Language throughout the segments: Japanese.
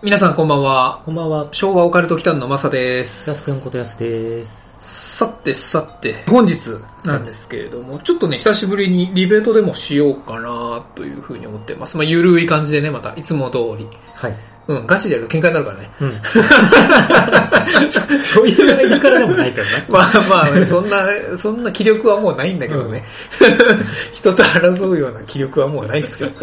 皆さんこんばんは。こんばんは、昭和オカルト期間のマサです。やすくんことやすです。さてさて、本日なんですけれども、ちょっとね、久しぶりにディベートでもしようかなというふうに思ってます。まあ、ゆるい感じでね、また、いつも通り。はい。うん、ガチでやると喧嘩になるからね。うん。そういうのがいるからでもないけどな。まあまあ、そんな、そんな気力はもうないんだけどね。人と争うような気力はもうないっすよ。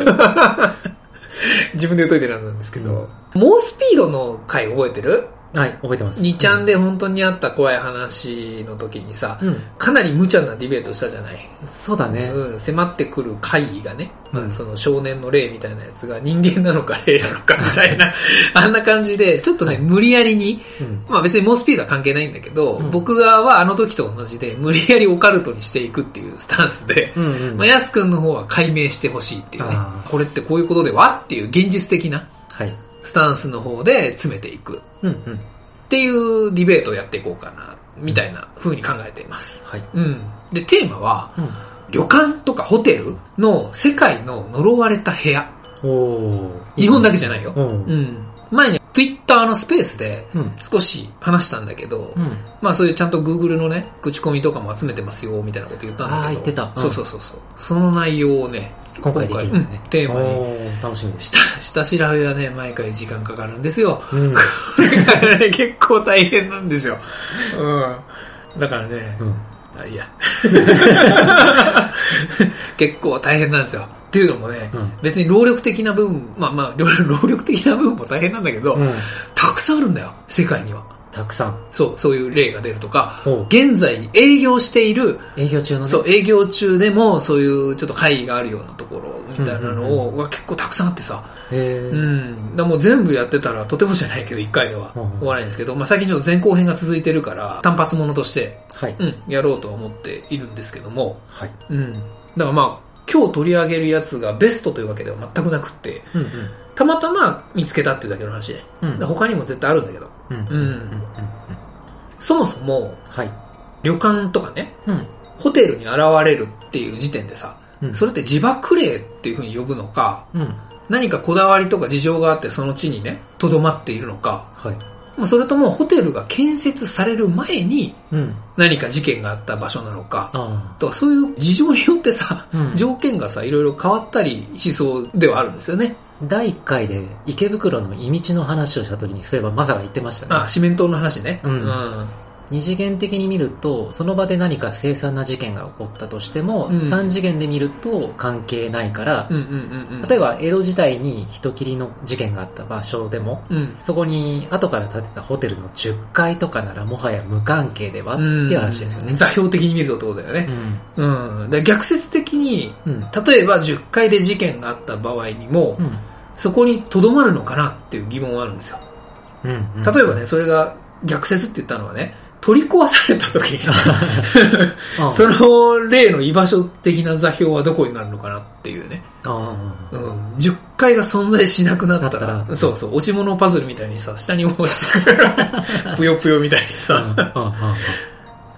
自分で言うといてなんですけど、猛スピードの回覚えてる？はい、覚えてます。2ちゃんで本当にあった怖い話の時にさ、うん。かなり無茶なディベートしたじゃない？そうだね。うん、迫ってくる怪異がね、まあ、うんその少年の霊みたいなやつが人間なのか霊なのかみたいな、あんな感じで、ちょっとね、はい無理やりに、うん。まあ別に猛スピードは関係ないんだけど、うん僕側はあの時と同じで、無理やりオカルトにしていくっていうスタンスで、うんうん。まあ、やすくんの方は解明してほしいっていうねこれってこういうことでは？っていう現実的なはい。スタンスの方で詰めていく。うんうん。っていうディベートをやっていこうかな、みたいな風に考えています。はい。うん。で、テーマは、うん。旅館とかホテルの世界の呪われた部屋。おー。日本だけじゃないよ。うん。うん。前に Twitter のスペースでうん。少し話したんだけど、うん。まあそういうちゃんと Google のね、口コミとかも集めてますよ、みたいなこと言ったんだけど。あー言ってたうんそうそうそうそう。その内容をね、今回できるんですうんね。テーマに楽しみでし下、下調べはね、毎回時間かかるんですよ。た。うん。これがね、結構大変なんですよ。うん。だからね、うん。あ、いいや。結構大変なんですよ。っていうのもね、うん別に労力的な部分、まあまあ、労労力的な部分も大変なんだけど、うん。たくさんあるんだよ、世界には。たくさん。そう、そういう例が出るとか、現在営業している、営業中のね。そう、営業中でもそういうちょっと会議があるようなところみたいなのを、うんは結構たくさんあってさ。うん。だもう全部やってたらとてもじゃないけど、一回ではうん終わらないんですけど、まあ最近ちょっと前後編が続いてるから、単発ものとして、はい。うん、やろうとは思っているんですけども、はい。うん。だからまあ、今日取り上げるやつがベストというわけでは全くなくって、うんうん。たまたま見つけたっていうだけの話で。うん他にも絶対あるんだけど、うん。うん。うんうん。そもそもはい。旅館とかね、うん。ホテルに現れるっていう時点でさ、うん。それって自爆霊っていう風に呼ぶのか、うん。何かこだわりとか事情があってその地にね、留まっているのか、はい。それともホテルが建設される前にうん。何か事件があった場所なのか、あとかそういう事情によってさ、うん条件がさ、いろいろ変わったりしそうではあるんですよね。あ。第1回で池袋のい道の話をした時に、そういえばマサが言ってましたね。あ、四面島の話ね。うんうん。二次元的に見ると、その場で何か凄惨な事件が起こったとしても、うん三次元で見ると関係ないから、うんうんうんうん。例えば江戸時代に人斬りの事件があった場所でも、うん。そこに後から建てたホテルの10階とかならもはや無関係ではってうんいう話ですよね。座標的に見るとってことだよね。うん。うん。で逆説的に、うん。例えば10階で事件があった場合にも、うん。そこに留まるのかなっていう疑問はあるんですよ。うん。例えばね、それが逆説って言ったのはね、取り壊された時に、あその例の居場所的な座標はどこになるのかなっていうね。あうん。10階が存在しなくなったら、そうそう、落ち物パズルみたいにさ、下に落ちてくる。ぷよぷよみたいにさ。あ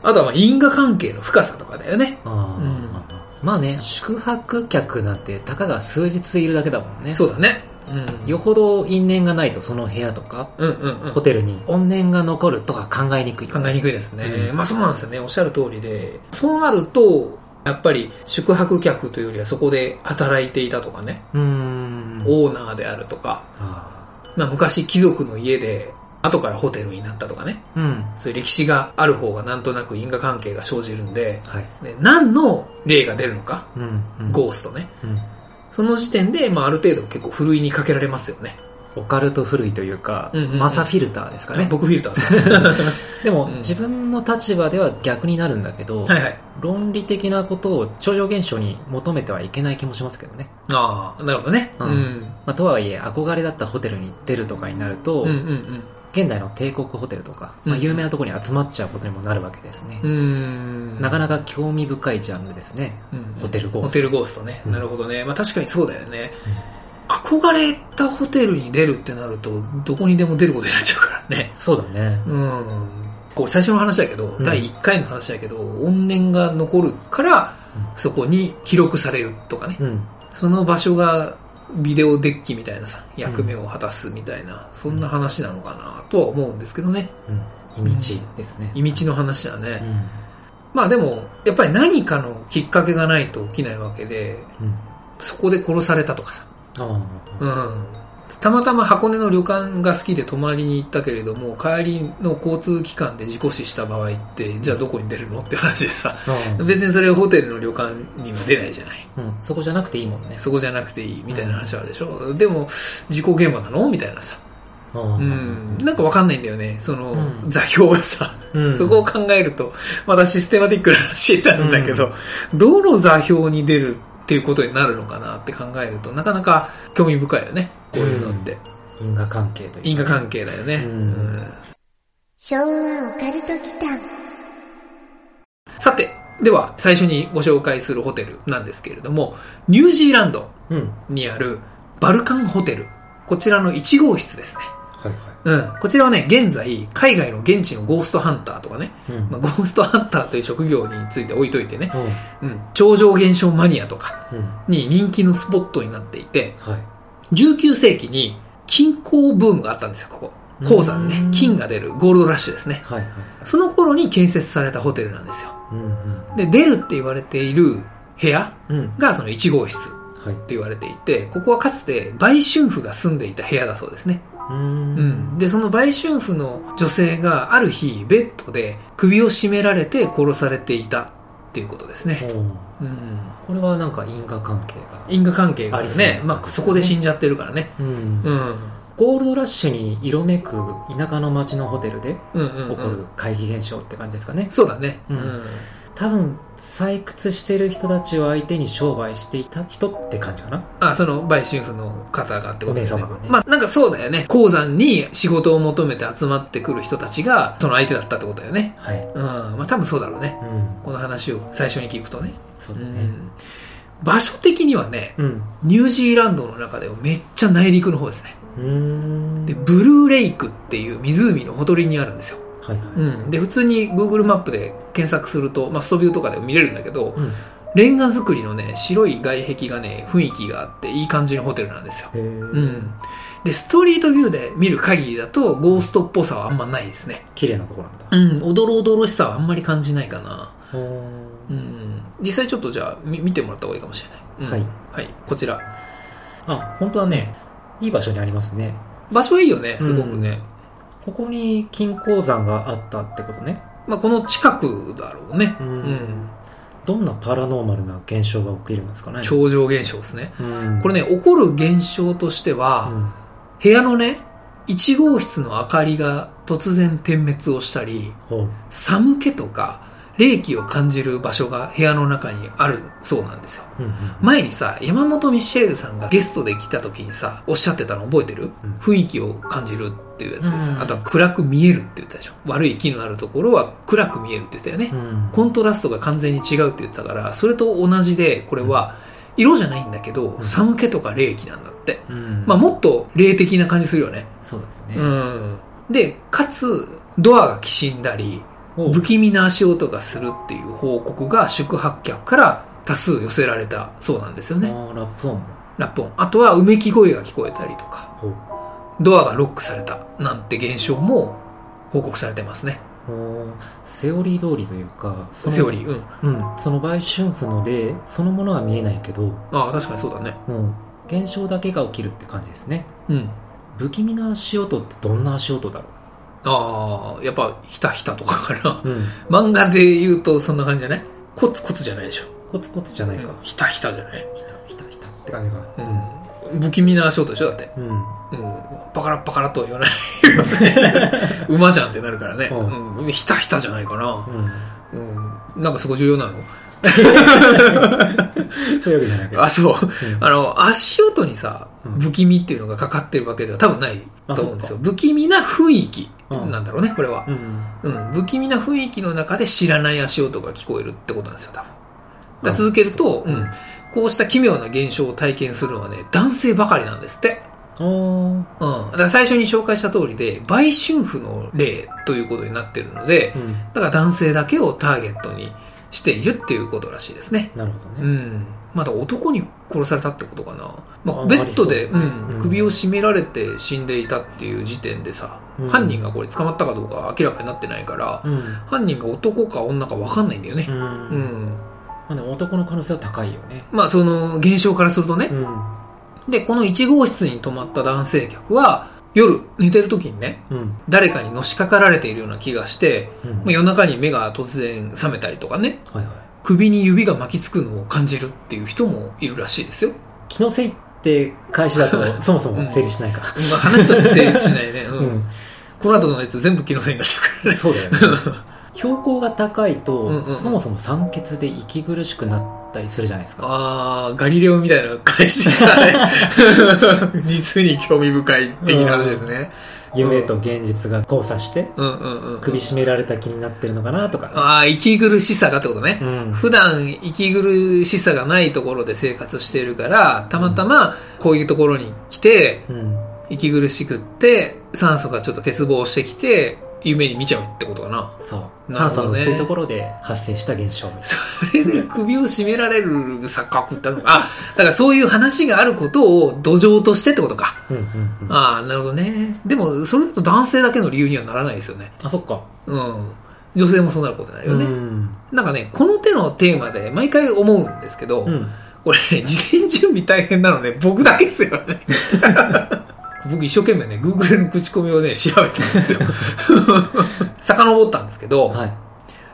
あとはまあ因果関係の深さとかだよね。あああまあね、宿泊客なんてたかが数日いるだけだもんね。そうだね。うん。よほど因縁がないとその部屋とか、うんうんうん。ホテルに怨念が残るとか考えにくい。考えにくいですね。うんまあそうなんですよね。おっしゃる通りで。そうなると、やっぱり宿泊客というよりはそこで働いていたとかね、うーん。オーナーであるとか、あまあ昔貴族の家で後からホテルになったとかね、ーうん。そういう歴史がある方がなんとなく因果関係が生じるんで、はい。ね何の例が出るのか、うん。うんゴーストね。うん。その時点で、まあある程度結構ふるいにかけられますよね。オカルト古いというか、うんうんうんマサフィルターですかね。僕フィルターさん。でも、うん自分の立場では逆になるんだけど、はいはい。論理的なことを超常現象に求めてはいけない気もしますけどね。ああ、なるほどね。ううんん。まあ、とはいえ、憧れだったホテルに出るとかになると、うんうん現代の帝国ホテルとか、まあ、うん有名なところに集まっちゃうことにもなるわけですね。なかなか興味深いジャンルですね。うんホテルゴーストホテルゴーストね。うんなるほどね。まあ確かにそうだよね。憧れたホテルに出るってなると、どこにでも出ることになっちゃうからね。そうだね。うん。これ最初の話だけど、うん第1回の話だけど、怨念が残るから、そこに記録されるとかね。うん。その場所がビデオデッキみたいなさ、役目を果たすみたいな、そんな話なのかなとは思うんですけどね。うん。意味地ですね。意味地の話だね。うん。まあでも、やっぱり何かのきっかけがないと起きないわけで、うん。そこで殺されたとかさ。あうん。たまたま箱根の旅館が好きで泊まりに行ったけれども、帰りの交通機関で事故死した場合って、じゃあどこに出るのって話でさ。あ。うん別にそれはホテルの旅館には出ないじゃない。うん。そこじゃなくていいもんね。そこじゃなくていいみたいな話はあるでしょ。でも、事故現場なの？みたいなさ。ううん。なんかわかんないんだよね。その、うん座標がさ。うんそこを考えると、またシステマティックな話になるんだけど、どの座標に出るっていうことになるのかなって考えると、なかなか興味深いよね。こういうのって。因果関係という因果関係だよね。うんうん昭和オカルト祈間さて、では最初にご紹介するホテルなんですけれども、ニュージーランドうん。にあるバルカンホテル。こちらの1号室ですね。はいはうん。こちらはね、現在、海外の現地のゴーストハンターとかね、い。うん。まあ、ゴーストハンターという職業について置いといてね、ううん、超常現象マニアとかん。うん。に人気のスポットになっていて、はい。19世紀に金鉱ブームがあったんですよ、ここ。鉱山ねうん、金が出るゴールドラッシュですね。はいはい。その頃に建設されたホテルなんですよ。うんで、出るって言われている部屋うん。うん。がその1号室っはい。て言われていて、ここはかつて売春婦が住んでいた部屋だそうですね。う。うんん。で、その売春婦の女性がある日、ベッドで首を絞められて殺されていたっていうことですね。うん。これはなんか因果関係が。因果関係があるね。まあ、そこで死んじゃってるからね。うんう。ん。ゴールドラッシュに色めく田舎の町のホテルでうんうん、うん。起こる怪奇現象って感じですかね。そうだね。ううんん。多分、採掘してる人たちを相手に商売していた人って感じかな？あ、その売春婦の方がってことですね。ねまあ、なんかそうだよね。鉱山に仕事を求めて集まってくる人たちが、その相手だったってことだよね。はい。うん。まあ、多分そうだろうね。うん。この話を最初に聞くとね。うそうだね。ん。場所的にはね、うん。ニュージーランドの中でもめっちゃ内陸の方ですね。で、ブルーレイクっていう湖のほとりにあるんですよ。はいはい。うん。で、普通に Google マップで検索すると、まあ、ストビューとかでも見れるんだけど、うん。レンガ造りのね、白い外壁がね、雰囲気があって、いい感じのホテルなんですよ。うん。で、ストリートビューで見る限りだと、ゴーストっぽさはあんまないですね。綺麗なとこなんだ。うん、おどろおどろしさはあんまり感じないかな。うん。実際ちょっとじゃあ、み見てもらった方がいいかもしれない。うんはい。はい、こちら。あ、本当はね、いい場所にありますね。場所はいいよね、すごくね。ここに金鉱山があったってことね。まあ、この近くだろうね。ううんん。どんなパラノーマルな現象が起きるんですかね。超常現象ですね。うんこれね、起こる現象としてうは、ん。部屋のね、1号室の明かりが突然点滅をしたり。寒気とか冷気を感じる場所が部屋の中にあるそうなんですよ。うんうん前にさ、山本ミシェールさんがゲストで来た時にさ、おっしゃってたの覚えてる、うん雰囲気を感じるっていうやつでさ、うんあとは暗く見えるって言ったでしょ。悪い気のあるところは暗く見えるって言ってたよね。うんコントラストが完全に違うって言ってたから、それと同じで、これは色じゃないんだけど、うん寒気とか冷気なんだって。うんまあもっと霊的な感じするよね。そうですね。うん。で、かつ、ドアがきしんだり、不気味な足音がするっていう報告が宿泊客から多数寄せられたそうなんですよね。ラップ音も。ラップ音。あとはうめき声が聞こえたりとか、ドアがロックされたなんて現象も報告されてますね。セオリー通りというか、そのセオリー。うん。うん。その売春婦の例そのものは見えないけど、ああ、確かにそうだね。うん。現象だけが起きるって感じですね。うん。不気味な足音ってどんな足音だろああ、やっぱ、ひたひたとかかな。ううん。漫画で言うとそんな感じじゃない？コツコツじゃないでしょ。コツコツじゃないか。ひたひたじゃない？ひたひたひたって感じが。うん。不気味な足音でしょだって。うん。うん。パカラッパカラッとは言わないよね。馬じゃんってなるからね。ううん。ひたひたじゃないかな。うん。うん。なんかそこ重要なの？そういうわけじゃな。あ、そう。うんあの、足音にさ、うん不気味っていうのがかかってるわけでは多分ないと思うんですよ。不気味な雰囲気なんだろうね、これは。うん。うん。不気味な雰囲気の中で知らない足音が聞こえるってことなんですよ、多分。続けると、うんうん。こうした奇妙な現象を体験するのはね、男性ばかりなんですって。うん。だから最初に紹介した通りで、売春婦の例ということになってるので、うん。だから男性だけをターゲットにしているっていうことらしいですね。なるほどね。うん。まだ男に殺されたってことかな。まあ、あベッドで、ううんうん首を絞められて死んでいたっていう時点でさ、うん犯人がこれ捕まったかどうか明らかになってないから、うん。犯人が男か女か分かんないんだよねう。ん。うまん。あでも男の可能性は高いよね。まあ、その、現象からするとねう。ん。で、この1号室に泊まった男性客は、夜、寝てる時にね、うん。誰かにのしかかられているような気がして、うん。まあ、夜中に目が突然覚めたりとかね、はいはい。首に指が巻きつくのを感じるっていう人もいるらしいですよ。気のせいって開始だと そもそも成立しないか。まあ、話として成立しないね。うんうん。この後のやつ全部気のせいになっちゃうからね。そうだよね。標高が高いと、うんうんうんそもそも酸欠で息苦しくなったりするじゃないですか。あー、ガリレオみたいな返してきたね。実に興味深い的な話ですね。夢と現実が交差して、うんうんうん。首絞められた気になってるのかなとか。あー、息苦しさがってことね。うん。普段息苦しさがないところで生活しているから、たまたまこういうところに来て、うん。息苦しくって、酸素がちょっと欠乏してきて、夢に見ちゃうってことかな。そう。酸素の薄いところで発生した現象。それで首を絞められる錯覚ってあるのか。あ、だからそういう話があることを土壌としてってことか。うんうんうん。あ、ああ、なるほどね。でも、それだと男性だけの理由にはならないですよね。そっか。うん。女性もそうなることになるよね。うん。なんかね、この手のテーマで毎回思うんですけど、うん。これね、事前準備大変なのね、僕だけですよね。僕一生懸命ね、Google の口コミをね、調べたんですよ。遡ったんですけど、はい。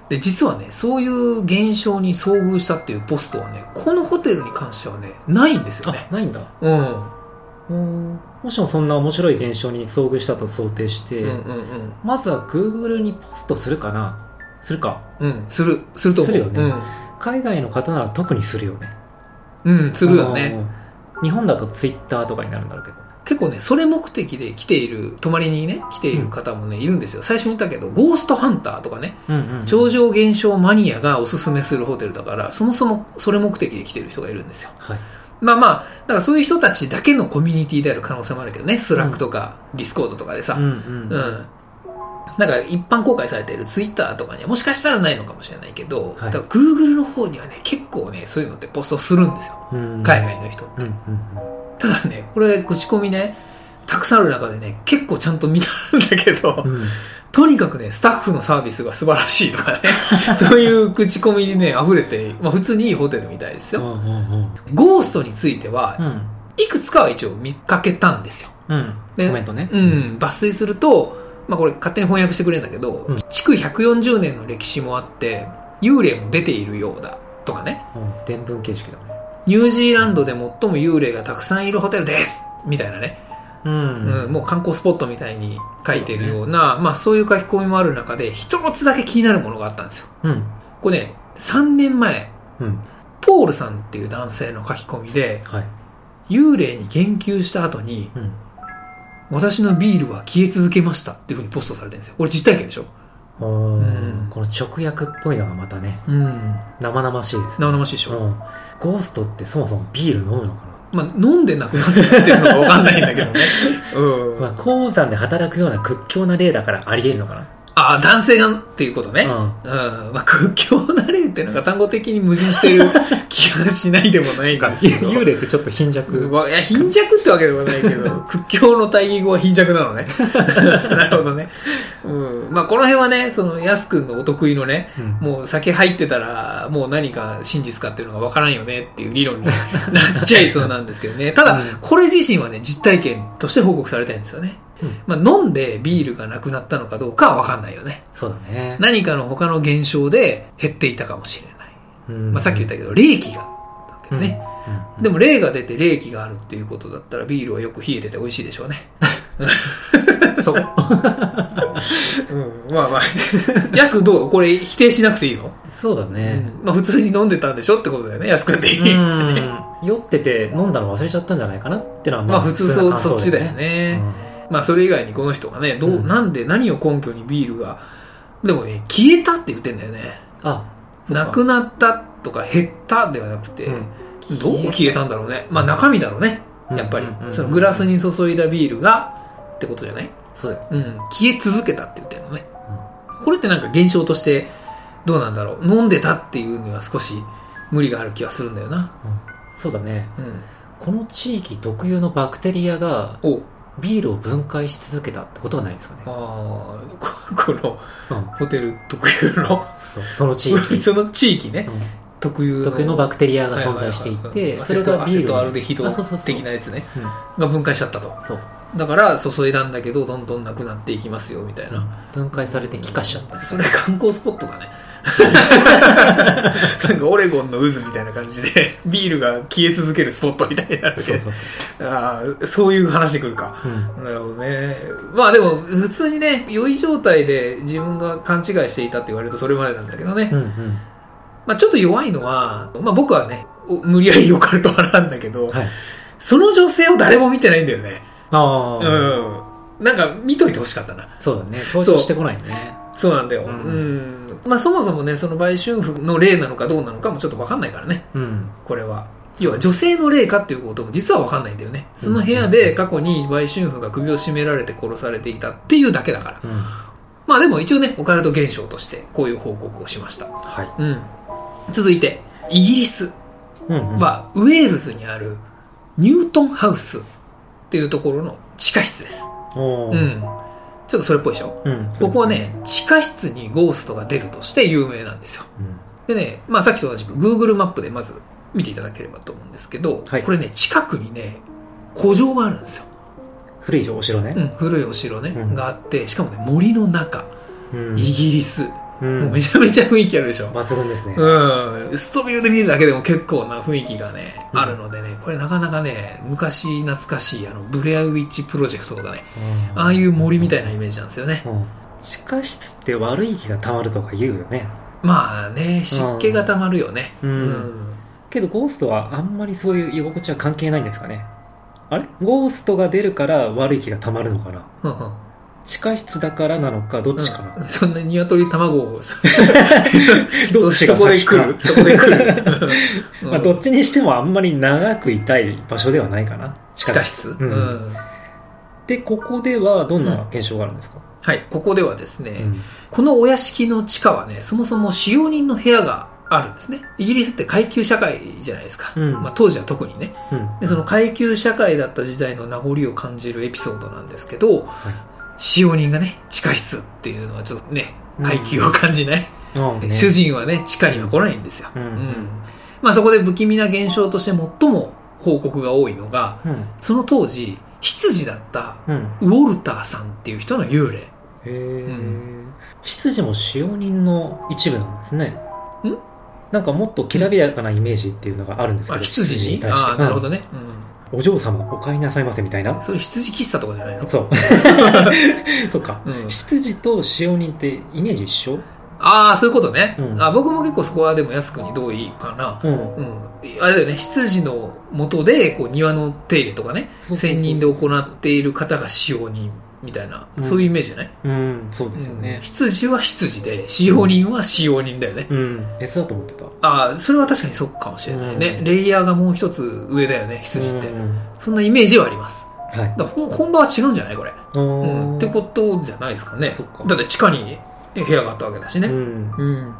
で、実はね、そういう現象に遭遇したっていうポストはね、このホテルに関してはね、ないんですよねあ、。ないんだ。うん。うん。もしもそんな面白い現象に遭遇したと想定して、うんうんまずは Google にポストするかなするか。うん。うん、する、すると思う。するよね海外の方なら特にするよね。うん。うん、するよね。日本だと Twitter とかになるんだろうけど。結構ね、それ目的で来ている、泊まりにね、来ている方もね、いるんですよ。最初に言ったけど、ゴーストハンターとかね、うんうん。超常現象マニアがおすすめするホテルだから、そもそもそれ目的で来てる人がいるんですよ。はい。まあまあ、だからそういう人たちだけのコミュニティである可能性もあるけどね、スラックとか、ディスコードとかでさ、うんうん。うん。なんか一般公開されているツイッターとかにはもしかしたらないのかもしれないけど、はいだから Google の方にはね、結構ね、そういうのってポストするんですよ。うん海外の人って。うんうんただね、これ、口コミね、たくさんある中でね、結構ちゃんと見たんだけど、うん。うん。とにかくね、スタッフのサービスが素晴らしいとかね、そういう口コミにね、溢れて、まあ普通にいいホテルみたいですよ。うんうんゴーストについてはう、ん。いくつかは一応見かけたんですよ。うん。でコメントね。うん、抜粋すると、まあこれ勝手に翻訳してくれるんだけど、うん築140年の歴史もあって、幽霊も出ているようだ、とかね。うん。伝聞形式だね。ニュージーランドで最も幽霊がたくさんいるホテルですみたいなね。ううん、もう観光スポットみたいに書いてるような、まあそういう書き込みもある中で、一つだけ気になるものがあったんですよ。うん。これね、3年前、うん。ポールさんっていう男性の書き込みで、はい。幽霊に言及した後に、うん。私のビールは消え続けましたっていうふうにポストされてるんですよ。これ実体験でしょ？おうんーこの直訳っぽいのがまたね、うん。生々しいです。生々しいでしょ、うん。ゴーストってそもそもビール飲むのかまあ飲んでなくなってるのかわかんないんだけどね。うん。なまあ、鉱山で働くような屈強な例だからあり得るのかああ、男性がっていうことね。なうん。まあ、屈強な例ってなんか単語的に矛盾してる気がしないでもないんですけど。幽霊ってちょっと貧弱。うわいや、貧弱ってわけではないけど、屈強の対義語は貧弱なのね。なるほどね。うん。まあ、この辺はね、その、やすくんのお得意のね、うんもう酒入ってたら、もう何が真実かっていうのがわからんよねっていう理論に なっちゃいそうなんですけどね。ただうん、これ自身はね、実体験として報告されたいんですよね。うんまあ、飲んでビールがなくなったのかどうかはわかんないよね。そうだね。何かの他の現象で減っていたかもしれない。うんまあ、さっき言ったけど、霊気があったわけどね。うんでも霊が出て霊気があるっていうことだったらビールはよく冷えてて美味しいでしょうね。そう。うん、まあまあ。安くどう？これ否定しなくていいの、そうだね。うんまあ普通に飲んでたんでしょってことだよね、安くんでいい。うん。酔ってて飲んだの忘れちゃったんじゃないかなってのはまあ普通そそっちだよね。まあそれ以外にこの人がね、どう、うんなんで何を根拠にビールが、でもね、消えたって言ってんだよね。うんあ、なくなったとか減ったではなくて、うんどう消えたんだろうね。まあ中身だろうね。うんやっぱりうんうん。そのグラスに注いだビールが、ってことじゃない？そうだよ。うん。消え続けたって言ってるのね。これってなんか現象として、どうなんだろう？飲んでたっていうには少し無理がある気はするんだよな。そうだね。うん。この地域特有のバクテリアがおビールを分解し続けたってことはないですかねあ。あ、ここのうん。ホテル特有の、そう。その地域。その地域ね、うん特有の。特有のバクテリアが存在していて、それがビールにアセトアルデヒドあそうそうそう的なやつね。うんが分解しちゃったと。そう。だから注いだんだけど、どんどんなくなっていきますよ、みたいな。分解されて気化しちゃった。それ観光スポットだね。なんかオレゴンの渦みたいな感じで、ビールが消え続けるスポットみたいになるけどそうああ、そういう話来るか。う。うん。なるほどね。まあでも、普通にね、酔い状態で自分が勘違いしていたって言われるとそれまでなんだけどね。うんうん。まあちょっと弱いのは、まあ僕はね、お無理やりオカルト派なんだけど、はい。その女性を誰も見てないんだよね。ああ、うん。なんか見といてほしかったな。そうだね。登場してこないね。そうなんだよ。ううんん。まあそもそもね、その売春婦の例なのかどうなのかもちょっとわかんないからね、うん。これは。要は女性の霊かっていうことも実はわかんないんだよね。その部屋で過去に売春婦が首を絞められて殺されていたっていうだけだから。うん。まあでも一応ね、オカルト現象としてこういう報告をしました。はい。うん。続いて、イギリス。はウェールズにあるニュートンハウスっていうところの地下室です。うん。ちょっとそれっぽいでしょ？うん。ここはね、地下室にゴーストが出るとして有名なんですよ。うん。でね、まあさっきと同じく Google マップでまず見ていただければと思うんですけど、はいこれね、近くにね、古城があるんですよ。古いお城ね。うん、古いお城ね、うんがあって、しかもね、森の中、うん。イギリス、うんもうめちゃめちゃ雰囲気あるでしょ。抜群ですね。うん、ストビューで見るだけでも結構な雰囲気がね、うんあるのでね、これなかなかね、昔懐かしい、あの、ブレアウィッチプロジェクトとかね、うんああいう森みたいなイメージなんですよね。うん地下室って悪い気が溜まるとか言うよね。まあね、湿気が溜まるよね。うんけどゴーストはあんまりそういう居心地は関係ないんですかね。あれ？ゴーストが出るから悪い気が溜まるのかなうんうん地下室だからなのか、どっちかな、うん。そんな鶏卵を、そ どっちがそこで来る。そこで来る。う んまあ、どっちにしてもあんまり長くいたい場所ではないかな。地地下室、うん。うん。で、ここではどんな現象があるんですか、はい、ここではですね、うん。このお屋敷の地下はね、そもそも使用人の部屋があるんですね。イギリスって階級社会じゃないですか。うん。まあ、当時は特にね。うん。で、その階級社会だった時代の名残を感じるエピソードなんですけど、はい使用人がね、地下室っていうのはちょっとね、階級を感じない。主人はね、地下には来ないんですよ。うんまあそこで不気味な現象として最も報告が多いのが、うん。その当時、執事だったうん。ウォルターさんっていう人の幽霊。へえ、ん執事も使用人の一部なんですね。ん？なんかもっときらびやかなイメージっていうのがあるんですけあ、ど、執事に対して。ああ、なるほどね。お嬢様、お帰りなさいませみたいな？それ羊喫茶とかじゃないの？そう。そっか。うん執事と使用人ってイメージ一緒？ああ、そういうことね。うんあ僕も結構そこはでも安くに同意かな。うん。うん。あれだよね、執事の元で、こう、庭の手入れとかね、専任で行っている方が使用人みたいな、うんそういうイメージじゃない？うん、そうですよねうん。執事は執事で、使用人は使用人だよね。うん。別だと思ってた。ああ、それは確かにそうかもしれないね。うんレイヤーがもう一つ上だよね、羊って。うんそんなイメージはあります。はい。だ本本場は違うんじゃないこれ、ううん。ってことじゃないですかねか。だって地下に部屋があったわけだしね。うん。うん。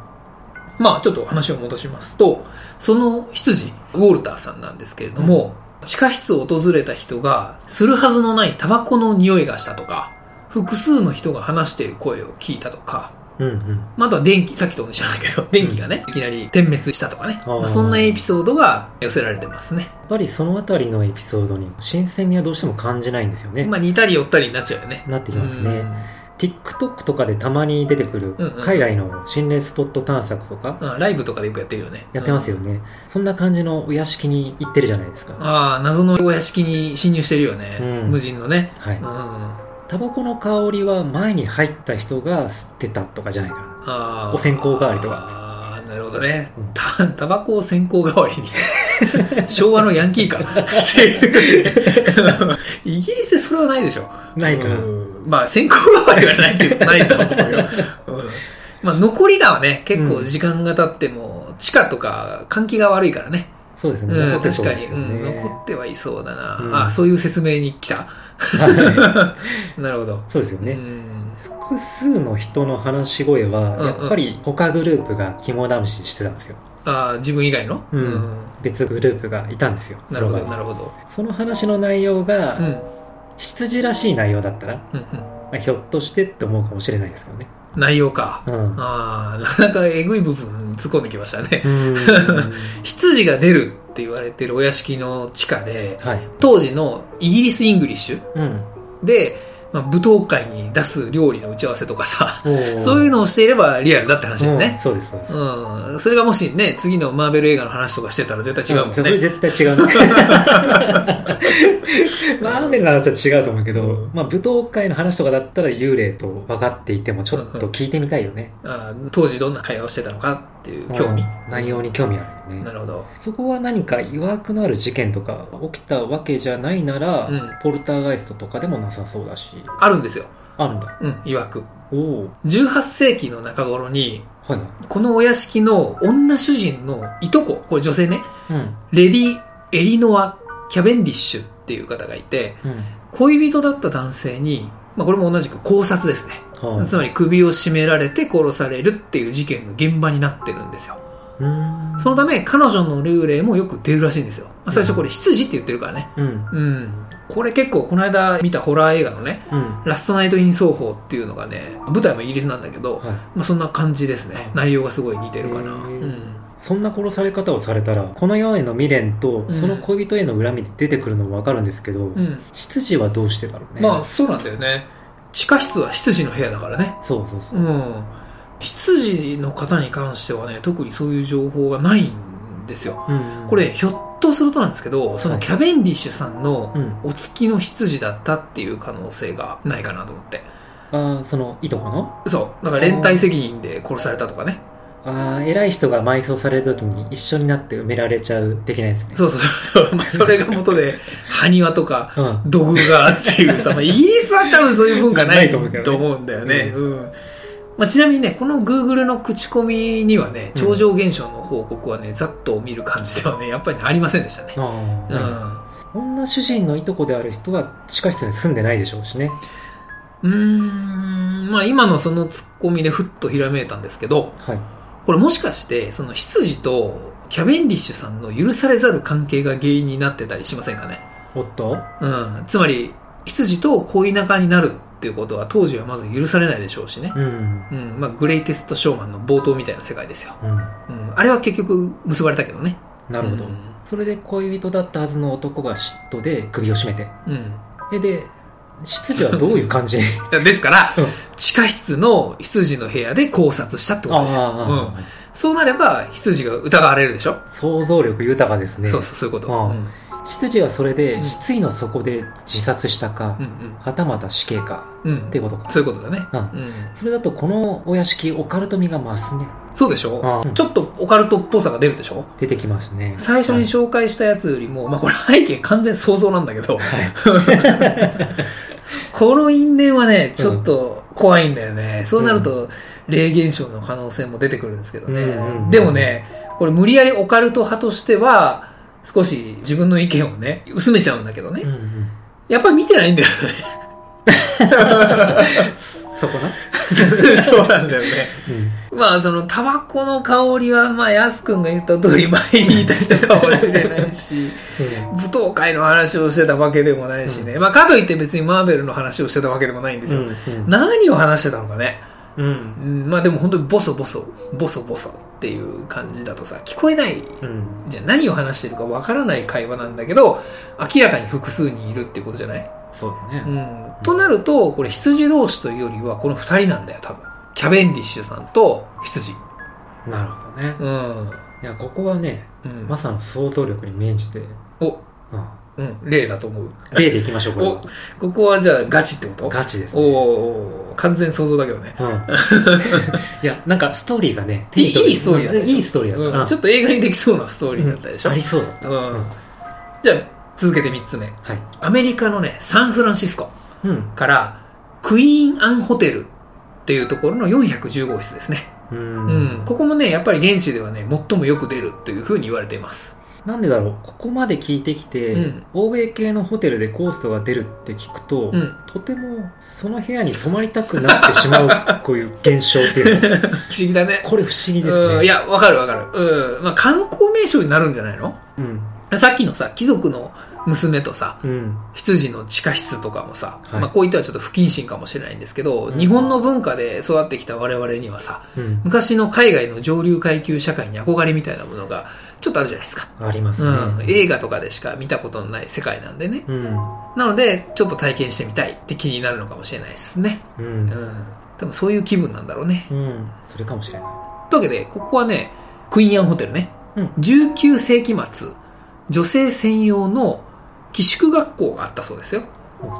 まあちょっと話を戻しますと、その羊、ウォルターさんなんですけれども、地下室を訪れた人が、するはずのないタバコの匂いがしたとか、複数の人が話している声を聞いたとか、うんうん。まあ、あとは電気、さっきと同じないけど、電気がね、いきなり点滅したとかね。まあ、そんなエピソードが寄せられてますね。やっぱりそのあたりのエピソードに新鮮味はどうしても感じないんですよね。まあ似たり寄ったりになっちゃうよね。なってきますね。TikTok とかでたまに出てくるうんうん海外の心霊スポット探索とかあライブとかでよくやってるよね。やってますよね。そんな感じのお屋敷に行ってるじゃないですか。ああ、謎のお屋敷に侵入してるよね。うん無人のね。はい。うん。タバコの香りは前に入った人が吸ってたとかじゃないかな。あーお線香代わりとかああ、なるほどねうん。た、タバコを線香代わりに。昭和のヤンキーか。っていう。イギリスでそれはないでしょ。ないかな。うんまあ、線香代わりはないけど、ないと思うよ。うんまあ、残りがはね、結構時間が経っても、地下とか換気が悪いからね。そうですね。うん、確かに、うん、ね。残ってはいそうだな。うんあ、そういう説明に来た。は なるほど。いそうですよね。うん複数の人の話し声は、うんやっぱり他グループが肝試ししてたんですよ。あ自分以外の？うん別グループがいたんですよ。なるほど、なるほど。その話の内容が、うん。執事らしい内容だったら、うんうんまあひょっとしてって思うかもしれないですけどね。内容か。うん。ああ、なかなかえぐい部分突っ込んできましたね。うん。執事が出るって言われてるお屋敷の地下で、はい。当時のイギリス・ English うん。で、まあ、舞踏会に出す料理の打ち合わせとかさ、そういうののをしていればリアルだって話だよね。そうです、そうです。うん。それがもしね、次のマーベル映画の話とかしてたら絶対違うもんそれね。絶対違うね。マーベルの話は違うと思うけど、うんまあ舞踏会の話とかだったら幽霊と分かっていてもちょっと聞いてみたいよね。あー当時どんな会話をしてたのかっていう興味。うん内容に興味あるよねな。るほど。そこは何か曰くのある事件とか起きたわけじゃないなら、うんポルターガイストとかでもなさそうだし、あるんですよ。あるんだ。うん、曰く。おお18世紀の中頃に、はい。このお屋敷の女主人のいとこ、これ女性ね、うん。レディ・エリノア・キャベンディッシュっていう方がいて、うん。恋人だった男性に、まあこれも同じく考察ですね。はいつまり首を絞められて殺されるっていう事件の現場になってるんですよ。そのため彼女の幽霊もよく出るらしいんですよ。まあ最初これ羊って言ってるからね。うん。うん。これ結構この間見たホラー映画のね、うん。ラストナイト・イン・奏法っていうのがね、舞台もイギリスなんだけど、はい。まあそんな感じですね。内容がすごい似てるかな。うん。そんな殺され方をされたら、この世への未練とうん、その恋人への恨みで出てくるのもわかるんですけど、うん。執事はどうしてだろうね。まあそうなんだよね。地下室は羊の部屋だからね。そうそうそう。うん。羊の方に関してはね、特にそういう情報がないんですよ。うん。これ、ひょっとするとなんですけど、そのキャベンディッシュさんのうん。お月の羊だったっていう可能性がないかなと思って。ああ、その、いとこの？そう。だから連帯責任で殺されたとかね。ああ、偉い人が埋葬されるときに一緒になって埋められちゃう的なやつね。そうそうそう。まあ、それが元で、埴輪とか、うん。土偶がっていうさ、まあ、イギリスは多分そういう文化ないないと思うんだよね。うん。まあ、ちなみにね、この Google の口コミにはね、うん超常現象の報告はね、ざっと見る感じではね、やっぱりね、ありませんでしたね。あうあ、ん。女主人のいとこである人は地下室に住んでないでしょうしね。うーん、まあ今のそのツッコミでふっとひらめいたんですけど、はい。これもしかして、その羊とキャベンディッシュさんの許されざる関係が原因になってたりしませんかね？おっと？うん。つまり、羊と恋仲になるっていうことは当時はまず許されないでしょうしね。うん。うん。まあ、グレイテストショーマンの冒頭みたいな世界ですよ。うん。うん。あれは結局結ばれたけどね。なるほど。うんそれで恋人だったはずの男が嫉妬で首を絞めて。うん。え、で、執事はどういう感じ？ですから、うん地下室の羊の部屋で考察したってことですよ。うん。あそうなれば、羊が疑われるでしょ、あ、想像力豊かですね。そうそう、そういうこと。うん執事はそれうで、ん失意の底で自殺したか、うんはたまた死刑か、うん。うんっていうことか。そういうことだね。うんうん。それだとこのお屋敷、オカルト味が増すね。そうでしょ？ああちょっとオカルトっぽさが出るでしょ？出てきますね。最初に紹介したやつよりも、まあこれ背景完全想像なんだけど、はい。この因縁はね、ちょっと怖いんだよね。そうなると、霊現象の可能性も出てくるんですけどね。うんうんうんでもね、これ無理やりオカルト派としては、少し自分の意見をね、薄めちゃうんだけどね。うんうん。やっぱり見てないんだよ そこな？ね。そうなんだよね。うん。まあ、その、タバコの香りは、まあ、ヤス君が言った通り前に言い出したかもしれないし、舞踏会の話をしてたわけでもないしね。まあ、かといって別にマーベルの話をしてたわけでもないんですよ。うん。うん。何を話してたのかね。うん。うん、まあでも本当にボソボソ、ボソボソっていう感じだとさ、聞こえないうん。じゃあ何を話してるかわからない会話なんだけど、明らかに複数人いるっていうことじゃない？そうだね。うん。となると、これ羊同士というよりはこの二人なんだよ、多分。キャベンディッシュさんと羊。なるほどね。うん。いや、ここはね、うん。まさの想像力に免じて、お、うん。うん、例だと思う。例でいきましょう、これここはじゃあガチってこと？ガチですおね。おー完全想像だけどね。うん。いや、なんかストーリーがね、いいストーリーだったいいストーリーだった。うんちょっと映画にできそうなストーリーだったでしょ、ありそうだった。うん。じゃあ、続けて3つ目。はい。アメリカのね、サンフランシスコうん。から、クイーンアンホテルっていうところの410号室ですね。ううん。ん。ここもね、やっぱり現地ではね、最もよく出るというふうに言われています。なんでだろう、ここまで聞いてきて、うん欧米系のホテルでゴーストが出るって聞くと、うんとてもその部屋に泊まりたくなってしまう、こういう現象っていうの。不思議だね。これ不思議ですね。うんいや、わかるわかる。うん。まあ、観光名所になるんじゃないの？うん。さっきのさ、貴族の娘とさ、うん。羊の地下室とかもさ、はいまあこういったはちょっと不謹慎かもしれないんですけど、うん日本の文化で育ってきた我々にはさ、うん。昔の海外の上流階級社会に憧れみたいなものがちょっとあるじゃないですか。ありますうね。ん。映画とかでしか見たことのない世界なんでね。うん。なので、ちょっと体験してみたいって気になるのかもしれないですね。う。うんん。多分そういう気分なんだろうね。うん。それかもしれない。というわけで、ここはね、クイーンアンホテルね。うん19世紀末、女性専用の寄宿学校があったそうですよ。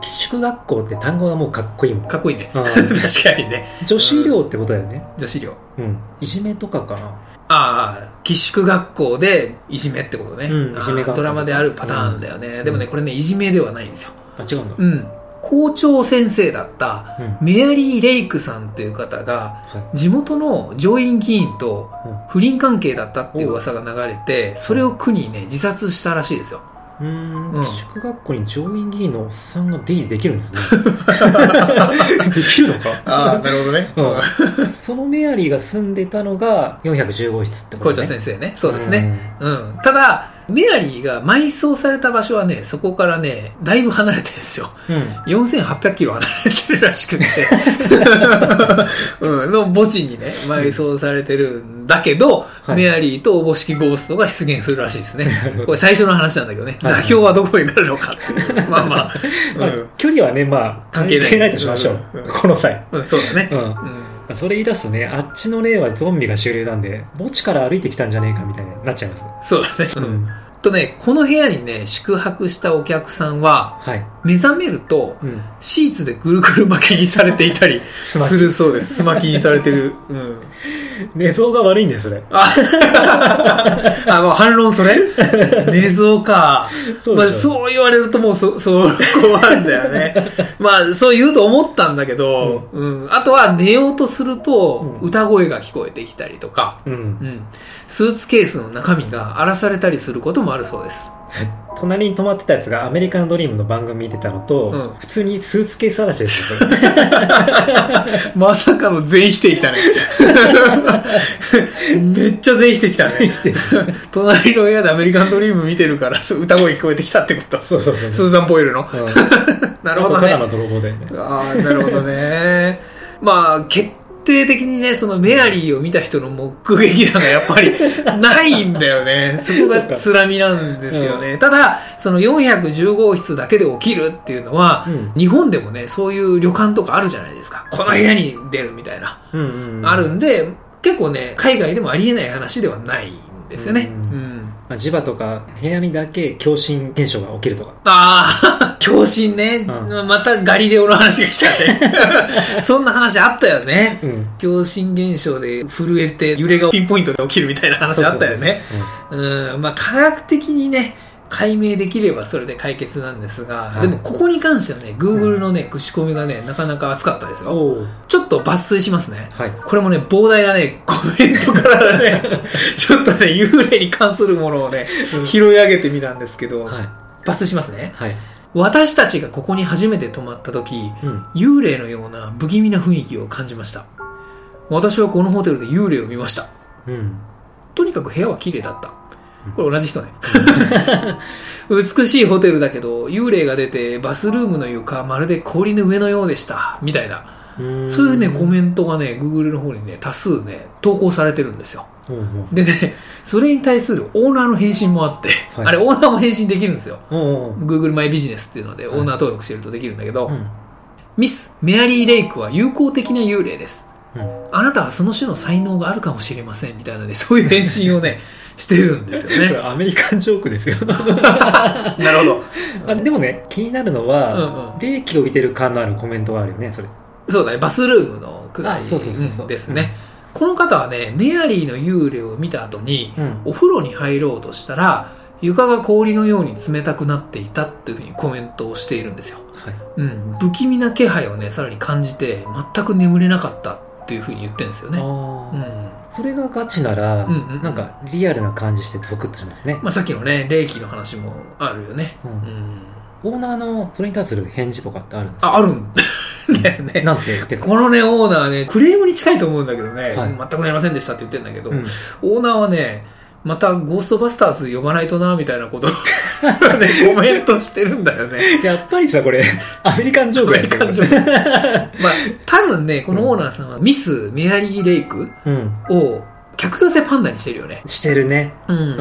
寄宿学校って単語がもうかっこいいもん。かっこいいね。あ 確ーかにね。女子寮ってことだよね。女子寮。うん。いじめとかかな。ああ、寄宿学校でいじめってことね。うんいじめドラマであるパターンだよね。でもね、これね、いじめではないんですよ。あ、違うんだ。うん。校長先生だったうん。メアリー・レイクさんという方が、は地元の上院議員と不倫関係だったっていう噂が流れて、それを苦にね、自殺したらしいですよ。うーんうん寄宿学校に上院議員のおっさんが出入りできるんですね。できるのか？ああ、なるほどね。うんそのメアリーが住んでたのが410号室ってこ校とね。長先生ね。そうですね。うん。ただ、メアリーが埋葬された場所はね、そこからね、だいぶ離れてるんですよ。うん。うん。4800キロ離れてるらしくて、うん、の墓地にね、埋葬されてるんだけど、はいメアリーとおぼしきゴーストが出現するらしいですねこれ最初の話なんだけどね、はい座標はどこになるのかっていう。まあまあ、まあ距離はね、まあ、関関係ない係ないとしましょううんうん。この際。うん、うん、そうだね。ううんん。それ言い出すとね、あっちの例はゾンビが主流なんで、墓地から歩いてきたんじゃねえかみたいになっちゃいます。そうだね。うん。とね、この部屋にね、宿泊したお客さんは、はい。目覚めると、うん。シーツでぐるぐる巻きにされていたり するそうです。すまきにされてる。うん。寝相が悪いんだよ、それ。あ、あもう反論それ？寝相か。まあ、そうでしょそう言われるともうそ、そこなんだよね。まあ、そう言うと思ったんだけど、うん。あとは寝ようとすると、うん歌声が聞こえてきたりとか、うんう。ん。スーツケースの中身が荒らされたりすることもあるそうです。隣に泊まってたやつがアメリカンドリームの番組見てたのと、うん普通にスーツケース嵐ですまさかの全否定きたね。めっちゃ全否定きたね。隣の部屋でアメリカンドリーム見てるから、そう歌声聞こえてきたってこと。そうそうそう。スーザン・ポイルの。うん、なるほどね。ただの泥棒だよね。ああ、なるほどね。まあ、決定的にね、そのメアリーを見た人の目撃談がやっぱりないんだよね。そこがつらみなんですけどね。ただ、その410号室だけで起きるっていうのは、うん日本でもね、そういう旅館とかあるじゃないですか。この部屋に出るみたいな。うんうんうんあるんで、結構ね、海外でもありえない話ではないんですよね。ううんん。まあ、磁場とか部屋にだけ共振現象が起きるとか。ああ、共振ね、うまたガリレオの話が来たね。そんな話あったよね。うん。共振現象で震えて揺れがピンポイントで起きるみたいな話あったよね。そうそううん、まあ科学的にね、解明できればそれで解決なんですが、はいでもここに関してはね、Google のね、口コミがね、なかなか熱かったです。よ。ちょっと抜粋しますね。はい。これもね、膨大なね、コメントからね、ちょっとね、幽霊に関するものをね、拾い上げてみたんですけど、はい。抜粋しますね。はい。私たちがここに初めて泊まった時、うん。幽霊のような不気味な雰囲気を感じました。私はこのホテルで幽霊を見ました。うん。とにかく部屋は綺麗だった。これ同じ人ね。美しいホテルだけど、幽霊が出てバスルームの床まるで氷の上のようでした。みたいな。そういうね、コメントがね、Google の方にね、多数ね、投稿されてるんですよ。でね、それに対するオーナーの返信もあって、はいあれオーナーも返信できるんですよ。Google マイビジネスっていうのでオーナー登録してるとできるんだけど、うんミス・メアリー・レイクは友好的な幽霊です。うんあなたはその種の才能があるかもしれませんみたいなので、そういう返信をね、してるんですよね。アメリカンジョークですよ なるほど。あでもね気になるのうんは、うん霊気を帯びてる感のあるコメントがあるよねそれそうだね、バスルームのくらいですね。この方はね、メアリーの幽霊を見た後に、うんお風呂に入ろうとしたら、床が氷のように冷たくなっていたっていうふうにコメントをしているんですよ。はいうん。不気味な気配をね、さらに感じて、全く眠れなかったっていうふうに言ってるんですよね。あうーん。それがガチなら、うんうんなんかリアルな感じしてゾクッとしますね、まあさっきのね、霊気の話もあるよね。うん。うん。オーナーのそれに対する返事とかってあるんですか？あ、あるんだよね。なんて？言ってるこのね、オーナーね、クレームに近いと思うんだけどね、はい。全くなりませんでしたって言ってんだけど、うん。オーナーはね、またゴーストバスターズ呼ばないとな、みたいなこと。をね、コメントしてるんだよね。やっぱりさこれ。アメリカンジョークやねアメリカンジョまあ、多分ね、このオーナーさんはミス・メアリー・レイクうん。を客寄せパンダにしてるよね。してるねうんうん、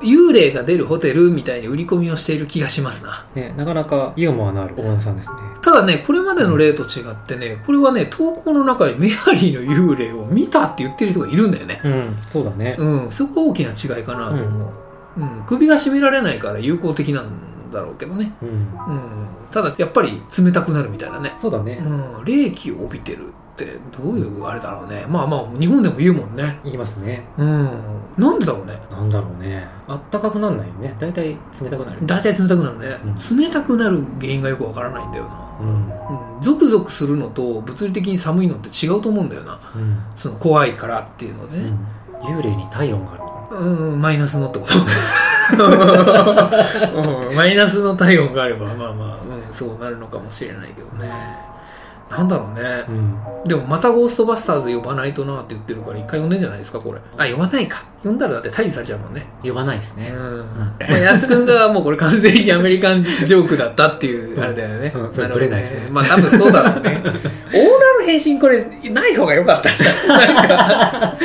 幽霊が出るホテルみたいに売り込みをしている気がしますな。ね、なかなかユーモアのあるオーナーさんですねただね、これまでの例と違ってね、これはね、投稿の中にメアリーの幽霊を見たって言ってる人がいるんだよね。うんそうだねうん、そこが大きな違いかなと思う。うん、首が絞められないから有効的なんだろうけどね。うんうん。ただ、やっぱり冷たくなるみたいだね。そうだねうん、霊気を帯びてるってどういうあれだろうね。まあまあ、日本でも言うもんね。言いますねうん。なんでだろうね。なんだろうねあったかくなんないよね大体冷たくなる大体冷たくなるね。う冷たくなる原因がよくわからないんだよな。うんうん。ゾクゾクするのと物理的に寒いのって違うと思うんだよな。うん、その怖いからっていうのでね。うん、幽霊に体温があるのうん、マイナスのってこと、うん、マイナスの体温があれば、まあまあ、うん、そうなるのかもしれないけどね。なんだろうね。うんでもまたゴーストバスターズ呼ばないとなって言ってるから一回呼んでんじゃないですか、これ。あ、呼ばないか。呼んだらだって退治されちゃうもんね。呼ばないですね、うん。まあ、安くんがもうこれ完全にアメリカンジョークだったっていう、あれだよね。うんそれなるほどブレないですねまあ多分そうだろうね。オーナーの返信これ、ない方が良かった。なんか、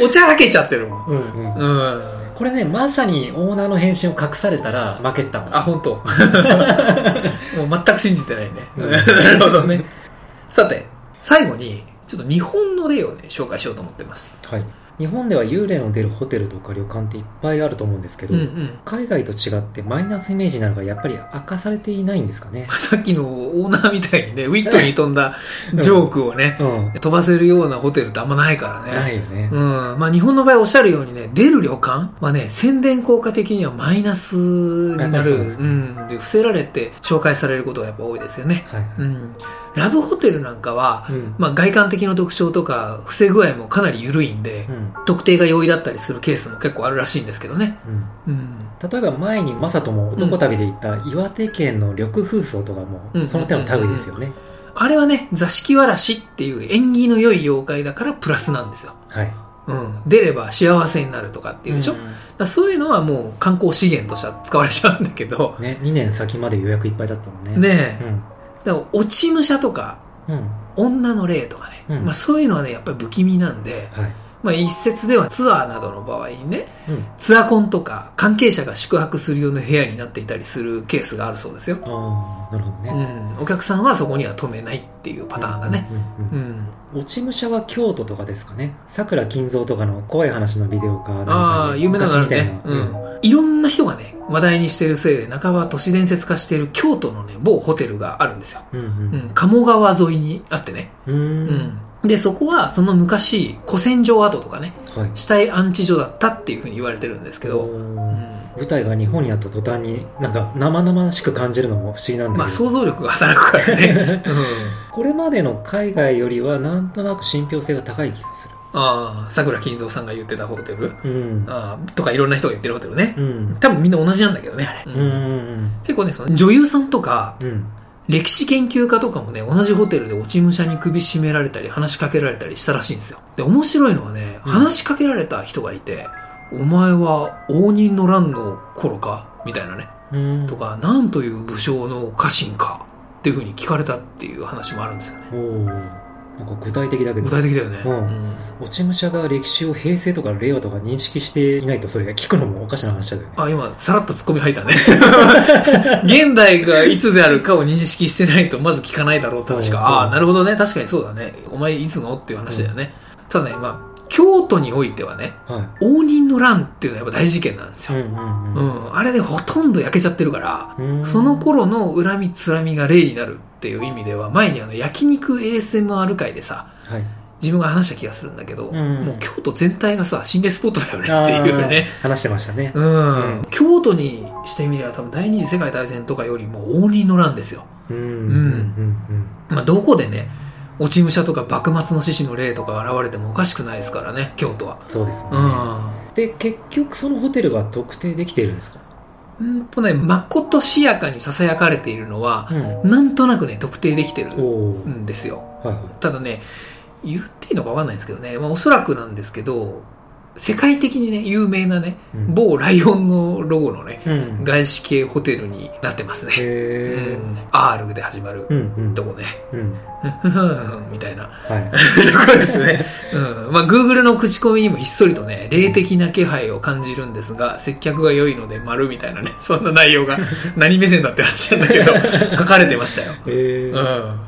おちゃらけちゃってるもん。うんうんうん。これねまさにオーナーの返信を隠されたら負けたもんあ、本当。もう全く信じてないね。うん なるほどね。さて、最後に、ちょっと日本の例をね、紹介しようと思ってます。はい日本では幽霊の出るホテルとか旅館っていっぱいあると思うんですけど、うんうん。海外と違ってマイナスイメージなのがやっぱり明かされていないんですかねさっきのオーナーみたいにね、ウィットに飛んだ ジョークをね、うん飛ばせるようなホテルってあんまないからね。ないよね、うん。まあ日本の場合おっしゃるようにね、出る旅館はね、宣伝効果的にはマイナスになる。うねうん。で、伏せられて紹介されることがやっぱ多いですよね。はいうん。ラブホテルなんかは、うん。まあ外観的な特徴とか、伏せ具合もかなり緩いんで、うん。特定が容易だったりするケースも結構あるらしいんですけどね。うん。うん。例えば前にマサトも男旅で行った岩手県の緑風荘とかうんもその手の類ですよね、あれはね、座敷わらしっていう縁起の良い妖怪だからプラスなんですよ。はい。うん。出れば幸せになるとかっていうでしょ、うんそういうのはもう観光資源としては使われちゃうんだけど、ね、2年先まで予約いっぱいだったもんね。ねえ、だから落ち武者とか、うん、うん、女の霊とかね、うん。まあそういうのはね、やっぱり不気味なんで、はい、まあ一説ではツアーなどの場合にね、うん、ツアコンとか関係者が宿泊する用の部屋になっていたりするケースがあるそうですよ。ああなるほどね、うん。お客さんはそこには止めないっていうパターンだね。うんうんうんうん。落ち武者は京都とかですかね桜金蔵とかの怖い話のビデオかああ、有名なのあるね。うん。いろんな人がね、話題にしてるせいで、半ば都市伝説化している京都のね、某ホテルがあるんですよ。うんううんん。鴨川沿いにあってね。うんううんん。で、そこは、その昔、古戦場跡とかね、はい死体安置所だったっていうふうに言われてるんですけど。舞台が日本にあった途端になんか生々しく感じるのも不思議なんだけど、まあ、想像力が働くからね。うん。これまでの海外よりはなんとなく信憑性が高い気がするああ、桜金蔵さんが言ってたホテルうんああ、とかいろんな人が言ってるホテルね。うん多分みんな同じなんだけどね、あれ。うんうん結構ね、その女優さんとか、うんうん歴史研究家とかもね、同じホテルで落ち武者に首絞められたり、話しかけられたりしたらしいんですよ。で、面白いのはね、うん話しかけられた人がいて、お前は応仁の乱の頃か？みたいなね。うんとか、なんという武将の家臣か？っていう風に聞かれたっていう話もあるんですよね。なんか具体的だけど具体的だよね。うんうん落ち武者が歴史を平成とか令和とか認識していないとそれが聞くのもおかしな話だよねあ、今、さらっと突っ込み入ったね。現代がいつであるかを認識してないと、まず聞かないだろうって話うんか。ああ、なるほどね。確かにそうだね。お前いつの？っていう話だよね。ただね、まあ、京都においてはね、は応仁の乱っていうのはやっぱ大事件なんですい。うよ。んうんううんん。あれでほとんど焼けちゃってるから、うん。その頃の恨みつらみが例になるっていう意味では、前にあの、焼肉 ASMR 会でさ、はい。自分が話した気がするんだけど、んもう京都全体がさ、心霊スポットだよねっていうね。話してましたね。うん、うん京都にしてみれば多分第二次世界大戦とかよりも応仁の乱ですよ。うん。うん。うん。まあ、どこでね、落ち武者とか幕末の志士の霊とかが現れてもおかしくないですからね、京都は。そうですね。うで、結局そのホテルは特定できているんですか？ん。うんとね、まことしやかに囁かれているのは、うん。なんとなくね、特定できてるんですよ。はいはい。ただね、言っていいのかわかんないんですけどね、まあおそらくなんですけど、世界的にね、有名なね、うん某ライオンのロゴのね、うん。外資系ホテルになってますね。へうん R で始まる。とこね。うん。みたいな。はい。と こですね。うん。まあ、Google の口コミにもひっそりとね、霊的な気配を感じるんですが、接客が良いので丸みたいなね、そんな内容が 何目線だって話なんだけど、書かれてましたよ。へうん。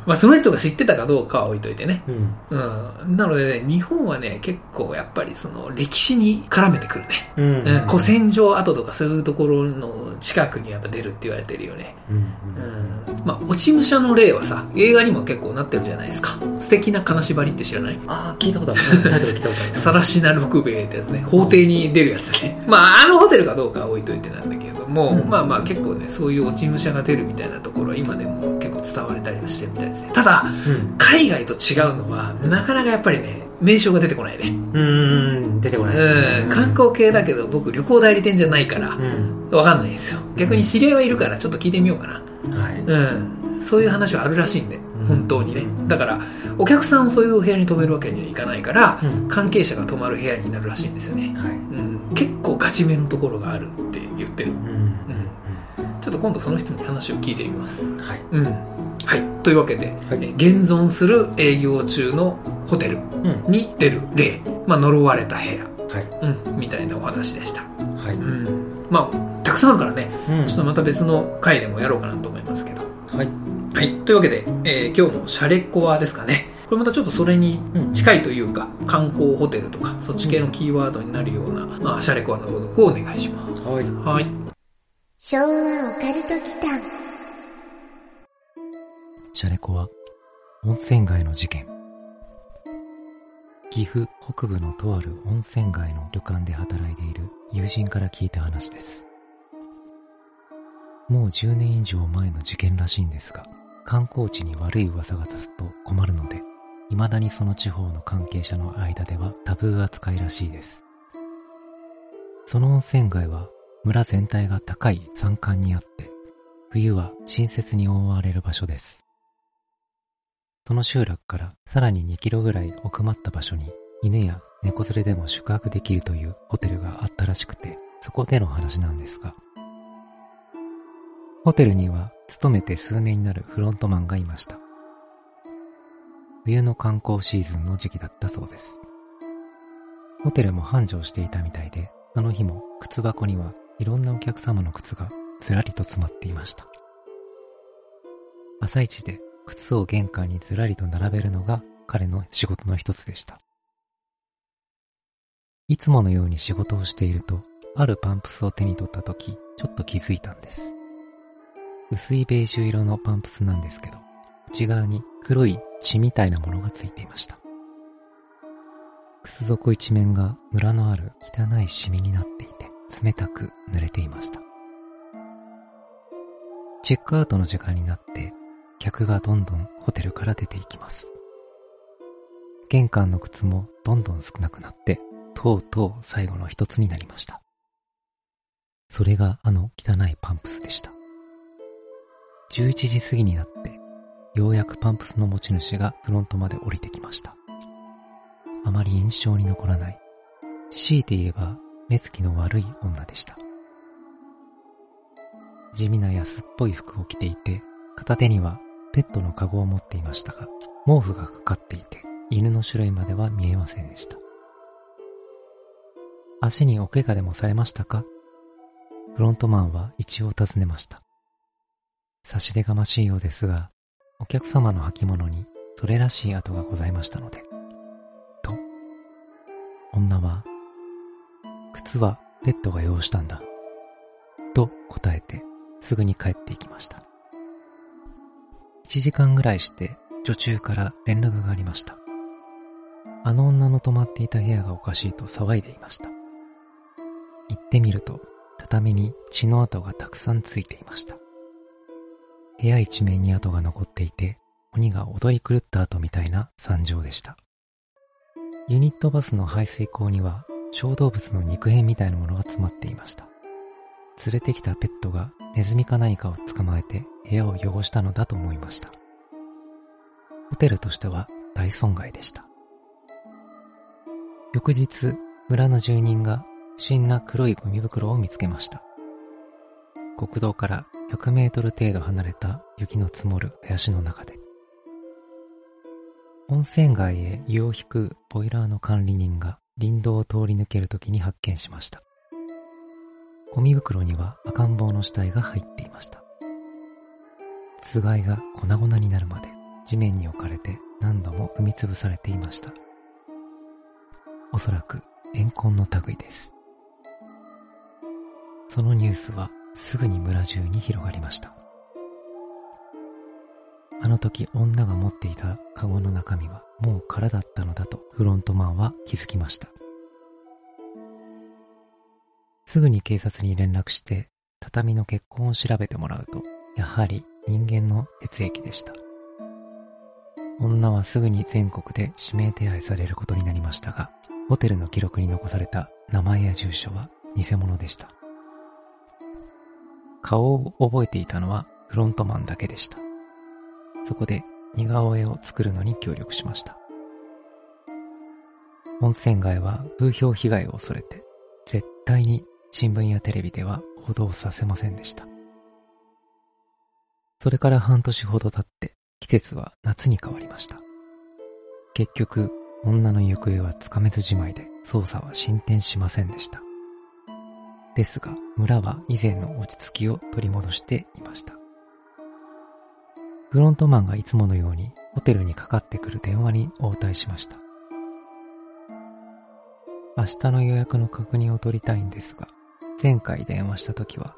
まあ、その人が知ってたかどうかは置いといてね。うん。うん。なのでね、日本はね、結構やっぱりその歴史に絡めてくるね。うん。うん。古戦場跡とかそういうところの近くにやっぱ出るって言われてるよね。うん。うんまあ、落ち武者の例はさ、映画にも結構なってるじゃないですか。素敵な金縛りって知らない？ああ、聞いたことある。聞いたことある。さらしな六兵衛ってやつね。法廷に出るやつね。まあ、あのホテルかどうかは置いといてなんだけれども、うんまあまあ結構ね、そういう落ち武者が出るみたいなところは今でも結構伝われたりはしてるみたいですね。ただ、うん。海外と違うのは、なかなかやっぱりね、名称が出てこないね。うーん、出てこないねうん、観光系だけど僕旅行代理店じゃないからう、ん。わかんないんですよ。逆に知り合いはいるからちょっと聞いてみようかな。はい。うん。そういう話はあるらしいんでうん、本当にね。だから、お客さんをそういうお部屋に泊めるわけにはいかないから、うん関係者が泊まる部屋になるらしいんですよね。はい。うん。結構ガチめのところがあるって言ってる。うん。うん。ちょっと今度その人に話を聞いてみます。はい。うん。はい。というわけで、はいえ現存する営業中のホテルうん。に出る例、まあ、呪われた部屋、はい。うん、みたいなお話でした。はい。うん。まあ、たくさんあるからね、うんちょっとまた別の回でもやろうかなと思いますけど。はい。はい。というわけで、えー今日のシャレコアですかね。これまたちょっとそれに近いというか、観光ホテルとか、そっち系のキーワードになるような、まあ、シャレコアの朗読をお願いします。はい。はい。昭和オカルト祈間シャレコは、温泉街の事件。岐阜北部のとある温泉街の旅館で働いている友人から聞いた話です。もう10年以上前の事件らしいんですが、観光地に悪い噂が立つと困るので、未だにその地方の関係者の間ではタブー扱いらしいです。その温泉街は村全体が高い山間にあって、冬は新雪に覆われる場所です。その集落からさらに2キロぐらい奥まった場所に犬や猫連れでも宿泊できるというホテルがあったらしくて、そこでの話なんですが、ホテルには勤めて数年になるフロントマンがいました。冬の観光シーズンの時期だったそうです。ホテルも繁盛していたみたいで、その日も靴箱にはいろんなお客様の靴がずらりと詰まっていました。朝一で靴を玄関にずらりと並べるのが彼の仕事の一つでした。いつものように仕事をしていると、あるパンプスを手に取った時、ちょっと気づいたんです。薄いベージュ色のパンプスなんですけど、内側に黒い血みたいなものがついていました。靴底一面がムラのある汚いシミになっていて、冷たく濡れていました。チェックアウトの時間になって、客がどんどんホテルから出ていきます。玄関の靴もどんどん少なくなって、とうとう最後の一つになりました。それがあの汚いパンプスでした。11時過ぎになって、ようやくパンプスの持ち主がフロントまで降りてきました。あまり印象に残らない。強いて言えば、目つきの悪い女でした。地味な安っぽい服を着ていて、片手にはペットのカゴを持っていましたが、毛布がかかっていて、犬の種類までは見えませんでした。足にお怪我でもされましたか？フロントマンは一応尋ねました。差し出がましいようですが、お客様の履物にそれらしい跡がございましたので。と、女は、靴はペットが用したんだ。と答えて、すぐに帰っていきました。1時間ぐらいして、女中から連絡がありました。あの女の泊まっていた部屋がおかしいと騒いでいました。行ってみると、畳に血の跡がたくさんついていました。部屋一面に跡が残っていて、鬼が踊り狂った後みたいな惨状でした。ユニットバスの排水口には小動物の肉片みたいなものが詰まっていました。連れてきたペットがネズミか何かを捕まえて部屋を汚したのだと思いました。ホテルとしては大損害でした。翌日、村の住人が不審な黒いゴミ袋を見つけました。国道から100メートル程度離れた雪の積もる林の中で。温泉街へ湯を引くボイラーの管理人が林道を通り抜けるときに発見しました。ゴミ袋には赤ん坊の死体が入っていました。つがいが粉々になるまで地面に置かれて何度も踏みつぶされていました。おそらく怨恨の類です。そのニュースはすぐに村中に広がりました。あの時女が持っていたカゴの中身はもう空だったのだとフロントマンは気づきました。すぐに警察に連絡して畳の血痕を調べてもらうと、やはり人間の血液でした。女はすぐに全国で指名手配されることになりましたが、ホテルの記録に残された名前や住所は偽物でした。顔を覚えていたのはフロントマンだけでした。そこで似顔絵を作るのに協力しました。温泉街は風評被害を恐れて、絶対に新聞やテレビでは報道させませんでした。それから半年ほど経って季節は夏に変わりました。結局、女の行方はつかめずじまいで捜査は進展しませんでした。ですが、村は以前の落ち着きを取り戻していました。フロントマンがいつものようにホテルにかかってくる電話に応対しました。明日の予約の確認を取りたいんですが、前回電話した時は、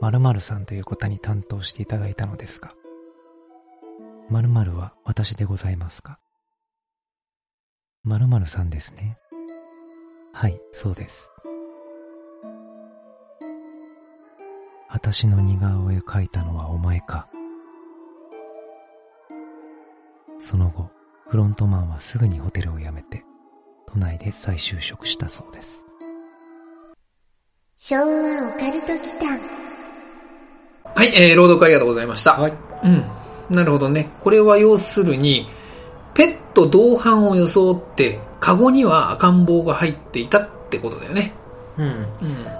〇〇さんという方に担当していただいたのですが、〇〇は私でございますか？〇〇さんですね。はい、そうです。私の似顔絵描いたのはお前か。その後、フロントマンはすぐにホテルを辞めて、都内で再就職したそうです。昭和オカルト祈間はい、えー、朗読ありがとうございました。はい。うん。なるほどね。これは要するに、ペット同伴を装って、カゴには赤ん坊が入っていたってことだよね。うん。うん。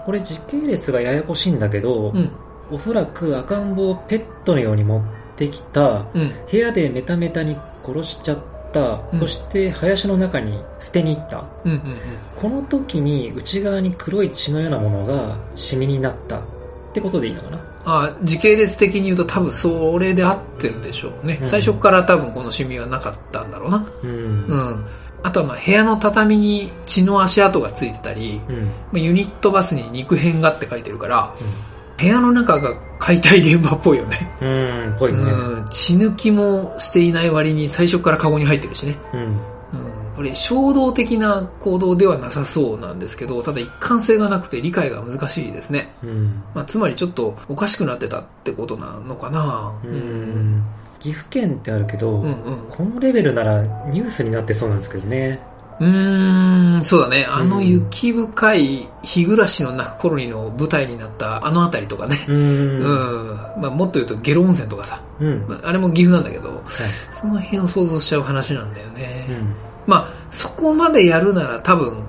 これ時系列がややこしいんだけど、うん。おそらく赤ん坊をペットのように持ってきた、うん。部屋でメタメタに殺しちゃった、うんそして林の中に捨てに行った。うん。うん。この時に内側に黒い血のようなものがシミになったってことでいいのかな？あ時系列的に言うと多分それで合ってるでしょうね。うん最初から多分このシミはなかったんだろうな。うん。う。ん。あとはまあ部屋の畳に血の足跡がついてたり、うん。まあユニットバスに肉片がって書いてるから、部屋の中が解体現場っぽいよね。うん。うん。ぽいね。うん。血抜きもしていない割に最初からカゴに入ってるしね。うん。うん。これ衝動的な行動ではなさそうなんですけど、ただ一貫性がなくて理解が難しいですね。うん。まあ、つまりちょっとおかしくなってたってことなのかなうん。岐阜県ってあるけど、うんうん。このレベルならニュースになってそうなんですけどね。うーん、そうだね。あのうん雪深い日暮らしの泣く頃にの舞台になったあの辺りとかね。う。うんん。まあもっと言うとゲロ温泉とかさ。うん。まああれも岐阜なんだけど、はい。その辺を想像しちゃう話なんだよね。うん。まあ、そこまでやるなら多分、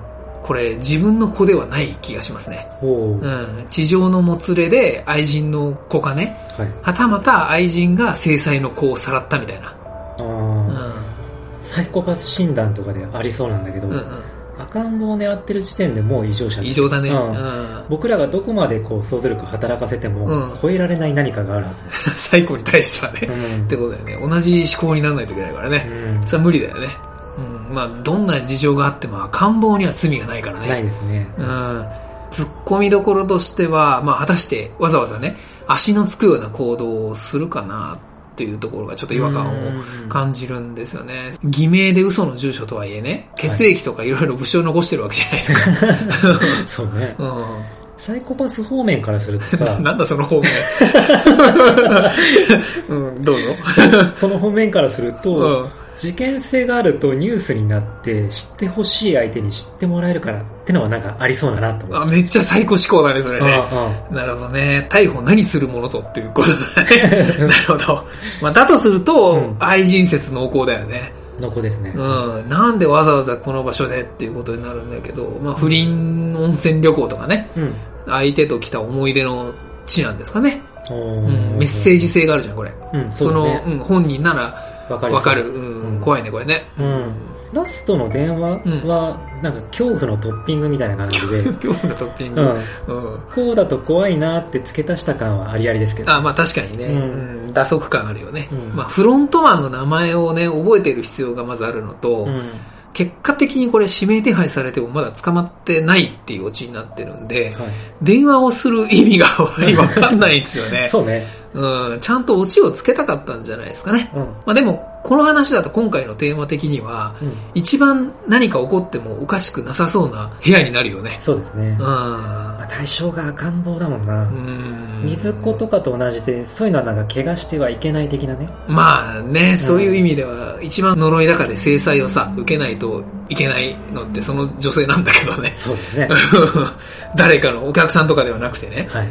これ自分の子ではない気がしますね。ほう。うん。地上のもつれで愛人の子がね、はい。はたまた愛人が制裁の子をさらったみたいな。サイコパス診断とかでありそうなんだけど、うんうん。赤ん坊を狙ってる時点でもう異常者異常だね。ううんん。僕らがどこまでこう想像力働かせても、うん超えられない何かがあるは 最後に対してはね。ず。うんってことだよね。同じ思考にならないといけないからね。うんそれは無理だよね。うん。まあ、どんな事情があっても赤ん坊には罪がないからね。ないですね。うん。突っ込みどころとしては、まあ、果たしてわざわざね、足のつくような行動をするかなっていうところがちょっと違和感をうん感じるんですよね。偽名で嘘の住所とはいえね、血液とかいろいろ物証残してるわけじゃないですか。そうね。うサイコパス方面からするとさん。なんだその方面。うん、どうぞ。その方面からすると、うん事件性があるとニュースになって知ってほしい相手に知ってもらえるからってのはなんかありそうだなと思あ、って。めっちゃ最高思考だね、それね。あなるほどね。逮捕何するものぞっていうことだね。なるほど。まあ、だとすると、うん愛人説濃厚だよね。あ、の子ですね。うん。なんでわざわざこの場所でっていうことになるんだけど、まあ、不倫温泉旅行とかね、うん。相手と来た思い出の地なんですかね。おうん。ーメッセージ性があるじゃん、これ。うん、そね。うん、本人ならわかりそうわかる。うん、うん怖いね、これね。うん。ラストの電話は、なんか恐怖のトッピングみたいな感じで、今日のトッピング。うん。うん。こうだと怖いなって付け足した感はありありですけど。あ、まあ確かにね、うんうん、打足感あるよね、うんまあフロントマンの名前をね、覚えてる必要がまずあるのと、うん。結果的にこれ指名手配されてもまだ捕まってないっていうオチになってるんで、はい。電話をする意味が わかんないんですよね。そうね。うん、ちゃんとオチをつけたかったんじゃないですかね。うん。まあでも、この話だと今回のテーマ的には、うん。一番何か起こってもおかしくなさそうな部屋になるよね。そうですね。うん。まあ、対象が赤ん坊だもんな。うん水子とかと同じで、そういうのはなんか怪我してはいけない的なね。まあね、そういう意味では、一番呪い中で制裁をさ、受けないといけないのってその女性なんだけどね。そうですね。誰かのお客さんとかではなくてね。はい。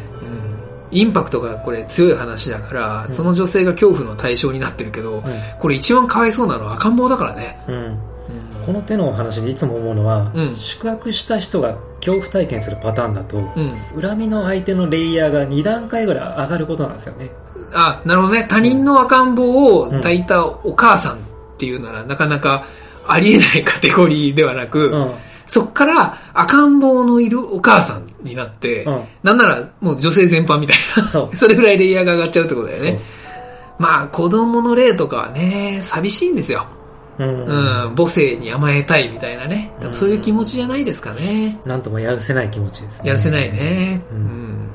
うんインパクトがこれ強い話だから、うんその女性が恐怖の対象になってるけど、うこれ一番かわいそうなのは赤ん坊だからね。ん。うん。うんこの手の話でいつも思うのは、うん宿泊した人が恐怖体験するパターンだと、うん。恨みの相手のレイヤーが2段階ぐらい上がることなんですよね。あ、なるほどね。他人の赤ん坊を抱いたお母さんっていうなら、なかなかありえないカテゴリーではなく、うん。そっから赤ん坊のいるお母さんになって、うんなんならもう女性全般みたいな。そう それぐらいレイヤーが上がっちゃうってことだよね。まあ子供の霊とかはね、寂しいんですよ。うん。うん、母性に甘えたいみたいなね。多分そういう気持ちじゃないですかね。なんともやるせない気持ちですね。やらせないね。ううんん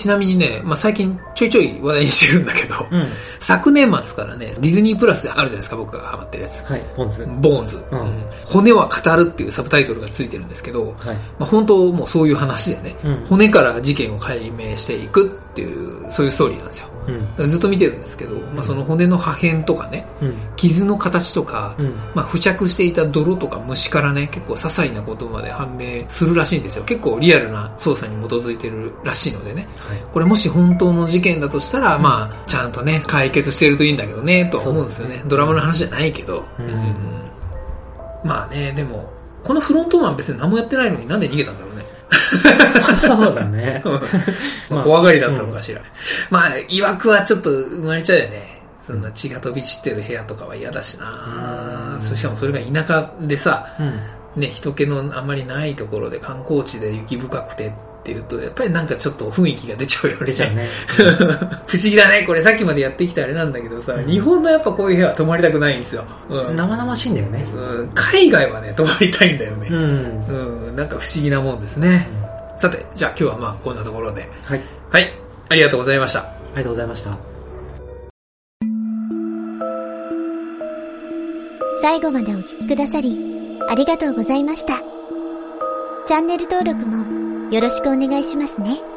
ちなみにね、まあ、最近ちょいちょい話題にしてるんだけど、うん。昨年末からね、ディズニープラスであるじゃないですか、僕がハマってるやつ。はい、ポンズ。ボーンズ、うんうん骨は語るっていうサブタイトルがついてるんですけど、はい。まあ、本当もうそういう話でね、うん骨から事件を解明していくっていう、そういうストーリーなんですよ。うん。ずっと見てるんですけど、まあ、その骨の破片とかね、うん。傷の形とか、うん。まあ、付着していた泥とか虫からね、結構些細なことまで判明するらしいんですよ。結構リアルな捜査に基づいてるらしいのでね。はい。これもし本当の事件だとしたら、まあ、ちゃんとね、解決してるといいんだけどね、とは思うんですよね。ねドラマの話じゃないけど。うんまあね、でも、このフロントマン別に何もやってないのになんで逃げたんだろうね。そうだね。まあ、怖がりだったのかしら。まあ、曰くはちょっと生まれちゃうよね。そんな血が飛び散ってる部屋とかは嫌だしなうんそしかもそれが田舎でさ、うん。ね、人気のあんまりないところで観光地で雪深くてっていうと、やっぱりなんかちょっと雰囲気が出ちゃうよね。出ちゃうね。不思議だね。これさっきまでやってきたあれなんだけどさ、うん日本のやっぱこういう部屋は泊まりたくないんですよ。うん。生々しいんだよね。うん海外はね、泊まりたいんだよね。うん。うん。なんか不思議なもんですね。さて、じゃあ今日はまあこんなところで。はい。はい。ありがとうございました。ありがとうございました。最後までお聞きくださり、ありがとうございました。チャンネル登録もよろしくお願いしますね。